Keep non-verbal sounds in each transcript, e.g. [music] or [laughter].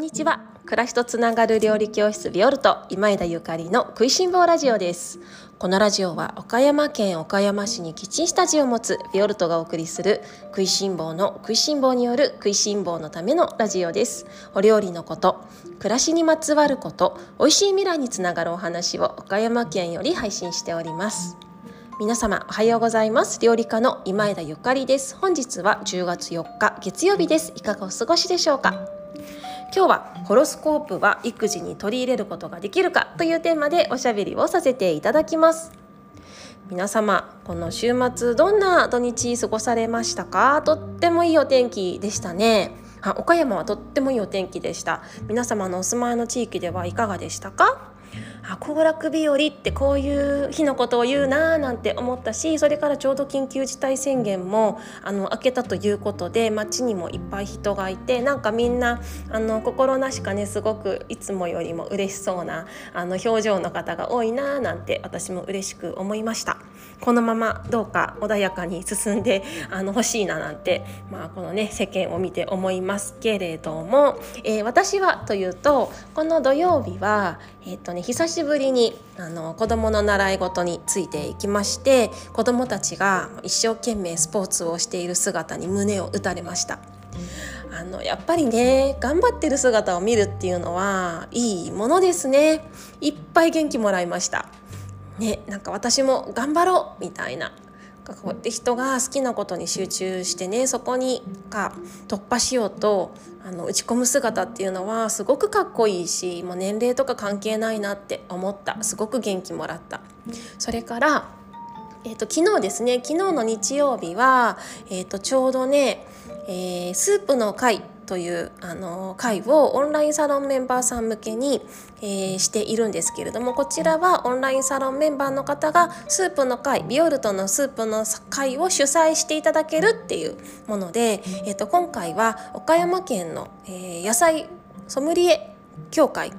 んにちは。暮らしとつながる料理教室ビオルト今枝ゆかりの食いしん坊ラジオです。このラジオは岡山県岡山市にキッチンスタジオを持つビオルトがお送りする食いしん坊の食いしん坊による食いしん坊のためのラジオです。お料理のこと暮らしにまつわること美味しい未来につながるお話を岡山県より配信しております。皆様おはようございます。料理家の今枝ゆかりです。本日は10月4日月曜日です。いかがお過ごしでしょうか？今日はホロスコープは育児に取り入れることができるかというテーマでおしゃべりをさせていただきます。皆様この週末どんな土日過ごされましたか？とってもいいお天気でしたね。あ岡山はとってもいいお天気でした。皆様のお住まいの地域ではいかがでしたか？あ行楽日和ってこういう日のことを言うなーなんて思ったしそれからちょうど緊急事態宣言もあの明けたということで街にもいっぱい人がいてなんかみんなあの心なしかねすごくいつもよりも嬉しそうなあの表情の方が多いなーなんて私も嬉しく思いました。このままどうか穏やかに進んであの欲しいななんて、まあ、このね世間を見て思いますけれども、えー、私はというとこの土曜日はえーとね、久ししぶりにあの子どもの習い事についていきまして子どもたちが一生懸命スポーツをしている姿に胸を打たれました。あのやっぱりね頑張ってる姿を見るっていうのはいいものですねいっぱい元気もらいましたねなんか私も頑張ろうみたいなこうやって人が好きなことに集中してねそこにか突破しようとあの打ち込む姿っていうのはすごくかっこいいしもう年齢とか関係ないなって思った。すごく元気もらった。それからえーと、昨日ですね昨日の日曜日は、えーとちょうどね、えー、スープの会というあの会をオンラインサロンメンバーさん向けに、えー、しているんですけれどもこちらはオンラインサロンメンバーの方がスープの会ビオルトのスープの会を主催していただけるっていうもので、えーと、今回は岡山県の、えー、野菜ソムリエ協会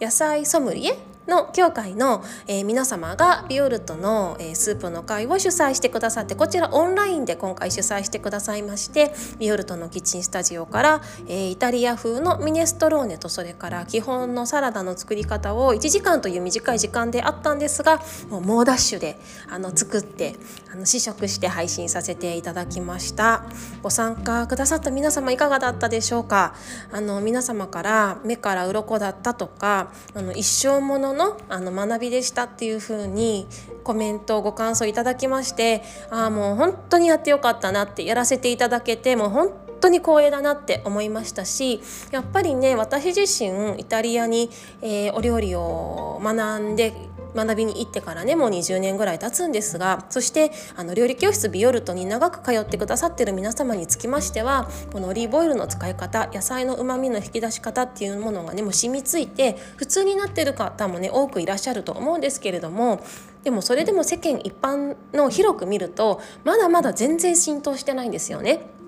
野菜ソムリエの協会の、えー、皆様がビオルトの、えー、スープの会を主催してくださってこちらオンラインで今回主催してくださいましてビオルトのキッチンスタジオから、えー、イタリア風のミネストローネとそれから基本のサラダの作り方を1時間という短い時間であったんですがもう猛ダッシュであの作ってあの試食して配信させていただきました。ご参加くださった皆様いかがだったでしょうか？あの皆様から目から鱗だったとかあの一生もののあの学びでしたっていう風にコメントご感想いただきましてああもう本当にやってよかったなってやらせていただけてもう本当に光栄だなって思いましたしやっぱりね私自身イタリアに、えー、お料理を学んで学びに行ってからねもう20年ぐらい経つんですがそしてあの料理教室ビオルトに長く通ってくださってる皆様につきましてはこのオリーブオイルの使い方野菜のうまみの引き出し方っていうものがねもう染みついて普通になってる方もね多くいらっしゃると思うんですけれどもでもそれでも世間一般の広く見るとまだまだ全然浸透してないんですよね。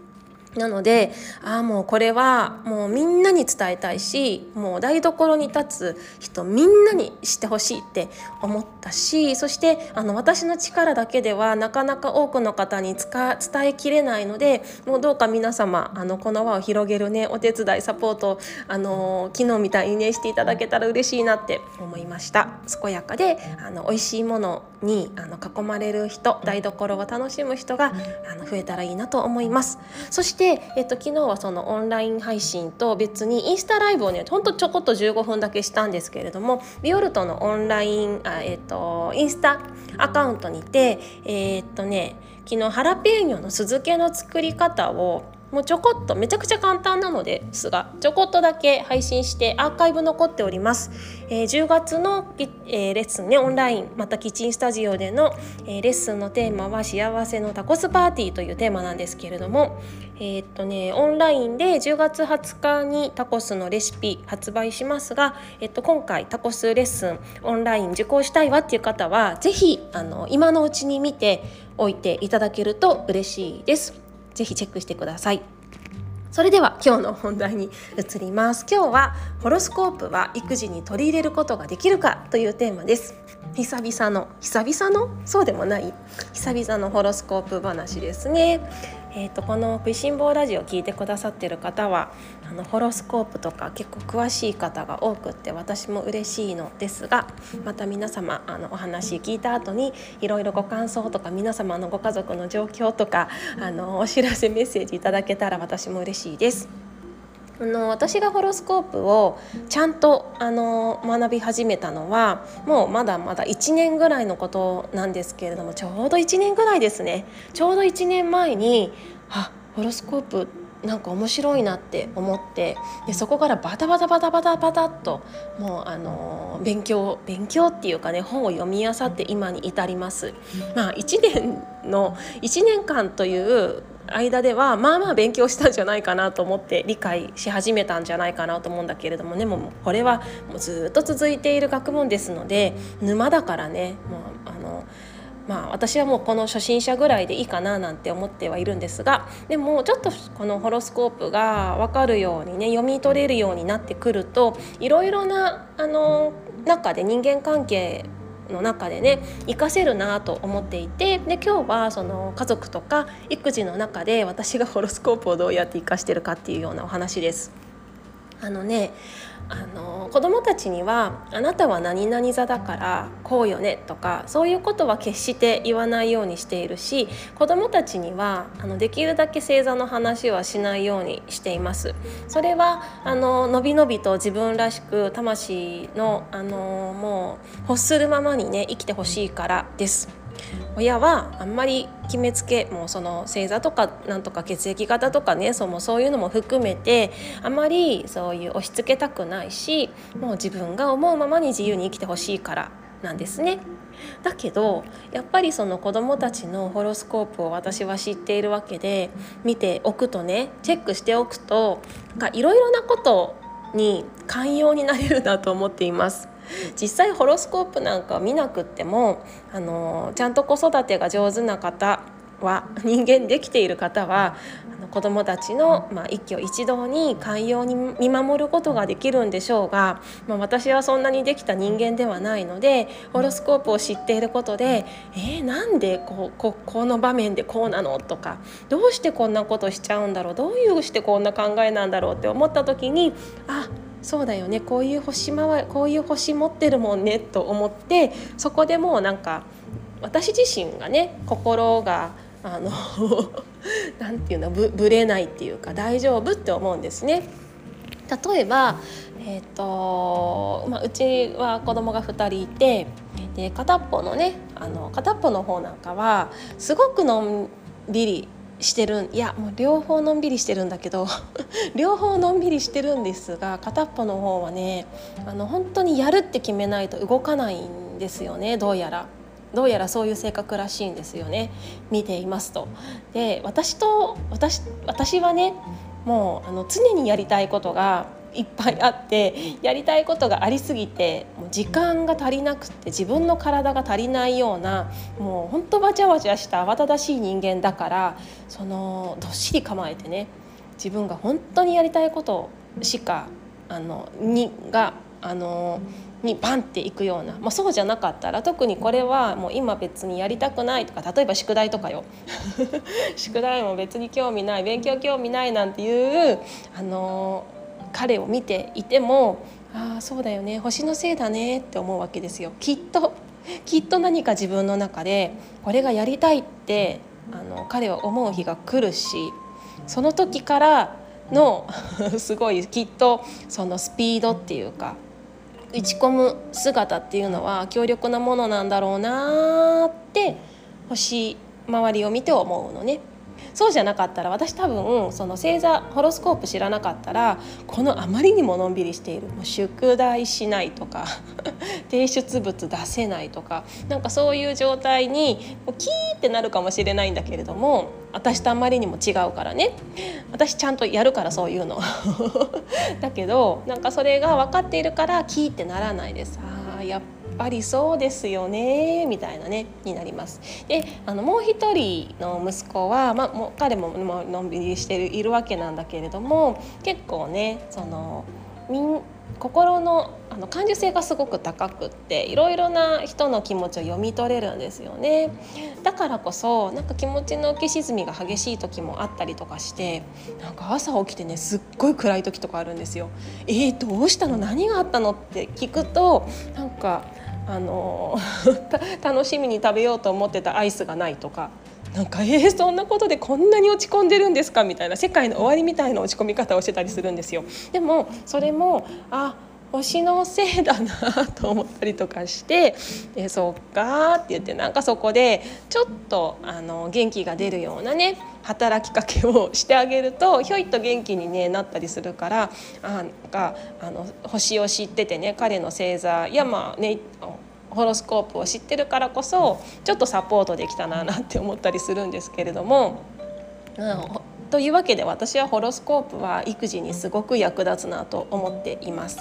なのでああもうこれはもうみんなに伝えたいしもう台所に立つ人みんなに知ってほしいって思ったしそしてあの私の力だけではなかなか多くの方に伝えきれないのでもうどうか皆様あのこの輪を広げるねお手伝いサポートあの昨日みたいにねしていただけたら嬉しいなって思いました。健やかであの美味しいものにあの囲まれる人台所を楽しむ人があの増えたらいいなと思います。そして、でえっと、昨日はそのオンライン配信と別にインスタライブをねほんとちょこっと15分だけしたんですけれどもビオルトのオンラインあ、えっと、インスタアカウントにてえー、っとね昨日ハラペーニョの酢漬けの作り方をもうちょこっとめちゃくちゃ簡単なのですがちょこっとだけ配信してアーカイブ残っております、えー、10月の、えー、レッスンねオンラインまたキッチンスタジオでの、えー、レッスンのテーマは幸せのタコスパーティーというテーマなんですけれどもえ、っとねオンラインで10月20日にタコスのレシピ発売しますが、えっと、今回タコスレッスンオンライン受講したいわっていう方は是非あの今のうちに見ておいていただけると嬉しいです。ぜひチェックしてください。それでは今日の本題に移ります。今日はホロスコープは育児に取り入れることができるかというテーマです。久々の久々の？そうでもない。久々のホロスコープ話ですね。えーと、この「食いしん坊ラジオ」聞いてくださってる方はあのホロスコープとか結構詳しい方が多くって私も嬉しいのですがまた皆様あのお話聞いた後にいろいろご感想とか皆様のご家族の状況とかあのお知らせメッセージいただけたら私も嬉しいです。あの私がホロスコープをちゃんとあの学び始めたのはもうまだまだ1年ぐらいのことなんですけれどもちょうど1年ぐらいですねちょうど1年前にあホロスコープなんか面白いなって思ってでそこからバタバタバタバタバタっともうあの勉強勉強っていうかね本を読み漁って今に至ります。まあ、1年の1年間という間ではまあまあ勉強したんじゃないかなと思って理解し始めたんじゃないかなと思うんだけれどもねもうこれはもうずっと続いている学問ですので沼だからね。もうあのまあ私はもうこの初心者ぐらいでいいかななんて思ってはいるんですがでもちょっとこのホロスコープが分かるようにね読み取れるようになってくるといろいろなあの中で人間関係の中でね活かせるなと思っていてで今日はその家族とか育児の中で私がホロスコープをどうやって活かしてるかっていうようなお話です。あのねあの子供たちには「あなたは何々座だからこうよね」とかそういうことは決して言わないようにしているし子供たちにはあのできるだけ星座の話はしないようにしています。それはあののびのびと自分らしく魂のあのもう欲するままにね生きてほしいからです。親はあんまり決めつけもうその星座とかなんとか血液型とかねそのそういうのも含めてあまりそういう押し付けたくないしもう自分が思うままに自由に生きてほしいからなんですね。だけどやっぱりその子どもたちのホロスコープを私は知っているわけで見ておくとねチェックしておくといろいろなことに寛容になれるなと思っています。実際ホロスコープなんか見なくってもあのちゃんと子育てが上手な方は人間できている方はあの子どもたちの、まあ、一挙一動に寛容に見守ることができるんでしょうが、まあ、私はそんなにできた人間ではないのでホロスコープを知っていることで「えー、なんでこうここの場面でこうなの?」とか「どうしてこんなことしちゃうんだろうどういうしてこんな考えなんだろう?」って思った時にあそうだよねこういう星回こういう星持ってるもんねと思ってそこでもうなんか私自身がね心があの [laughs] なんていうのぶぶれないっていうか大丈夫って思うんですね。例えば、えーとまあ、うちは子供が2人いてで片っぽのねあの片っぽの方なんかはすごくのんびりしてるいやもう両方のんびりしてるんだけど [laughs] 両方のんびりしてるんですが片っぽの方はねあの本当にやるって決めないと動かないんですよねどうやら。どうやらそういう性格らしいんですよね見ていますと。で私と私私はねもうあの常にやりたいことがいっぱいあってやりたいことがありすぎてもう時間が足りなくて自分の体が足りないようなもうほんとわちゃわちゃした慌ただしい人間だからそのどっしり構えてね自分が本当にやりたいことしかあのにがあのにバンっていくような、まあ、そうじゃなかったら特にこれはもう今別にやりたくないとか例えば宿題とかよ。[laughs] 宿題も別に興味ない勉強興味ないなんていうあの彼を見ていてもああそうだよね星のせいだねって思うわけですよきっときっと何か自分の中でこれがやりたいってあの彼は思う日が来るしその時からの [laughs] すごいきっとそのスピードっていうか打ち込む姿っていうのは強力なものなんだろうなって星周りを見て思うのね。そうじゃなかったら私多分その星座ホロスコープ知らなかったらこのあまりにものんびりしているもう宿題しないとか [laughs] 提出物出せないとかなんかそういう状態にキーってなるかもしれないんだけれども私とあまりにも違うからね。私ちゃんとやるからそういうの。[laughs] だけどなんかそれが分かっているからキーってならないです。あやっぱりそうですよねみたいなねになります。であのもう一人の息子は、まあ、もう彼もものんびりしているわけなんだけれども結構ねそのみん心のあの感受性がすごく高くっていろいろな人の気持ちを読み取れるんですよねだからこそなんか気持ちの浮き沈みが激しい時もあったりとかしてなんか朝起きてねすっごい暗い時とかあるんですよ。えー、どうしたの？何があったの？って聞くとなんかあの [laughs] 楽しみに食べようと思ってたアイスがないとかなんかえー、そんなことでこんなに落ち込んでるんですかみたいな世界の終わりみたいな落ち込み方をしてたりするんですよ。でもそれもあ星のせいだなと思ったりとかして「でそっか」って言ってなんかそこでちょっとあの元気が出るようなね働きかけをしてあげるとひょいっと元気に、ね、なったりするからあなんかあの星を知っててね彼の星座やまあねホロスコープを知ってるからこそちょっとサポートできたななんて思ったりするんですけれども。うんというわけで私はホロスコープは育児にすごく役立つなと思っています。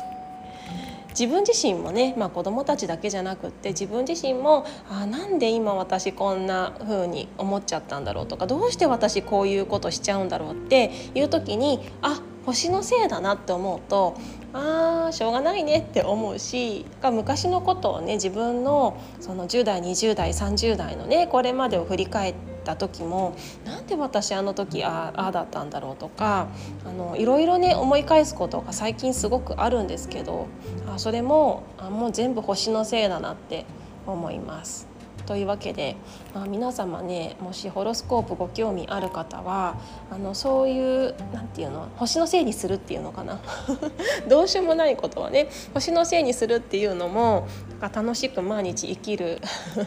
自分自身もね、まあ、子どもたちだけじゃなくって自分自身もあなんで今私こんな風に思っちゃったんだろうとかどうして私こういうことしちゃうんだろうっていう時にあ星のせいだなって思うとあーしょうがないねって思うし昔のことをね自分のその10代20代30代のねこれまでを振り返ってた時もなんで私あの時ああだったんだろうとかあのいろいろね思い返すことが最近すごくあるんですけどあそれもあもう全部星のせいだなって思います。というわけで、まあ、皆様ねもしホロスコープご興味ある方はあのそういう何て言うの星のせいにするっていうのかな。[laughs] どうしようもないことはね星のせいにするっていうのもか楽しく毎日生きる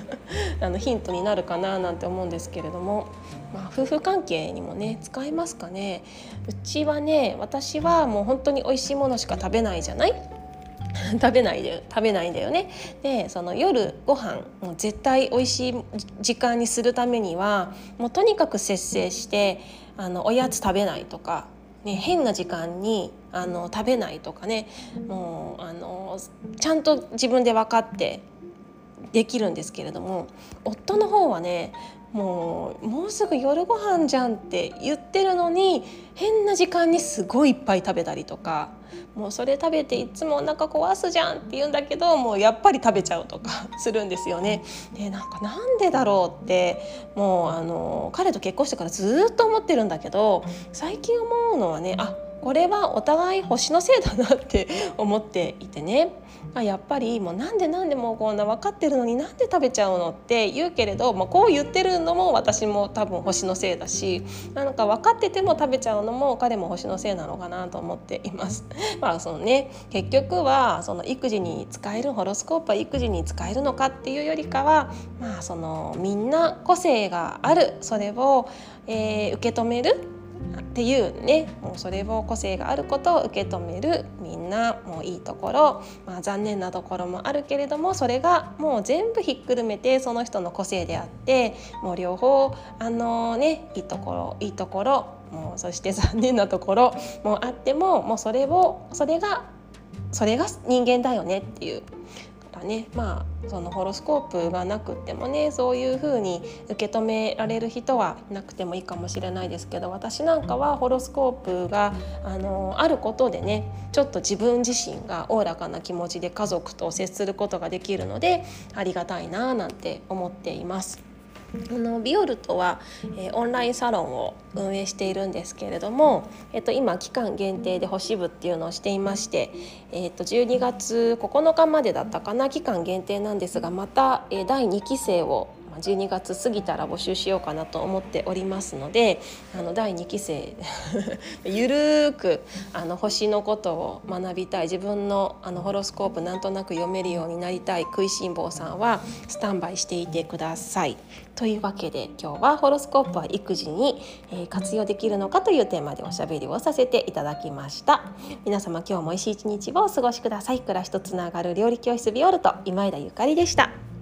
[laughs] あのヒントになるかななんて思うんですけれども、まあ、夫婦関係にもね使えますかね。うちはね私はもう本当に美味しいものしか食べないじゃない？[laughs] 食べないで食べないんだよね。でその夜ご飯もう絶対美味しい時間にするためにはもうとにかく節制してあのおやつ食べないとか、ね、変な時間にあの食べないとかねもうあのちゃんと自分で分かってできるんですけれども夫の方はねもうもうすぐ夜ご飯じゃんって言ってるのに変な時間にすごいいっぱい食べたりとかもうそれ食べていつもお腹壊すじゃんって言うんだけどもうやっぱり食べちゃうとか [laughs] するんですよね。でなんかなんでだろうってもうあの彼と結婚してからずっと思ってるんだけど最近思うのはねあこれはお互い星のせいだなって思っていてねあやっぱりもうなんでなんでもうこんな分かってるのになんで食べちゃうのって言うけれど、まあ、こう言ってるのも私も多分星のせいだしなんか分かってても食べちゃうのも彼も星のせいなのかなと思っています。[laughs] まあそのね結局はその育児に使えるホロスコープは育児に使えるのかっていうよりかはまあそのみんな個性があるそれを、えー、受け止めるっていうねもうそれを個性があることを受け止めるみんなもういいところ、まあ、残念なところもあるけれどもそれがもう全部ひっくるめてその人の個性であってもう両方あのねいいところいいところもうそして残念なところもあってももうそれをそれがそれが人間だよねっていうかねまあそのホロスコープがなくてもねそういう風に受け止められる人はなくてもいいかもしれないですけど私なんかはホロスコープがあのあることでねちょっと自分自身がおおらかな気持ちで家族と接することができるのでありがたいななんて思っています。あのビオルトは、えー、オンラインサロンを運営しているんですけれども、えっと、今期間限定で星部っていうのをしていまして、えっと、12月9日までだったかな期間限定なんですがまた、えー、第2期生を12月過ぎたら募集しようかなと思っておりますのであの第2期生 [laughs] ゆるくあの星のことを学びたい自分のあのホロスコープなんとなく読めるようになりたい食いしん坊さんはスタンバイしていてください。というわけで今日はホロスコープは育児に、え活用できるのかというテーマでおしゃべりをさせていただきました。皆様今日も美味しい一日をお過ごしください。暮らしとつながる料理教室ビオルト今枝ゆかりでした。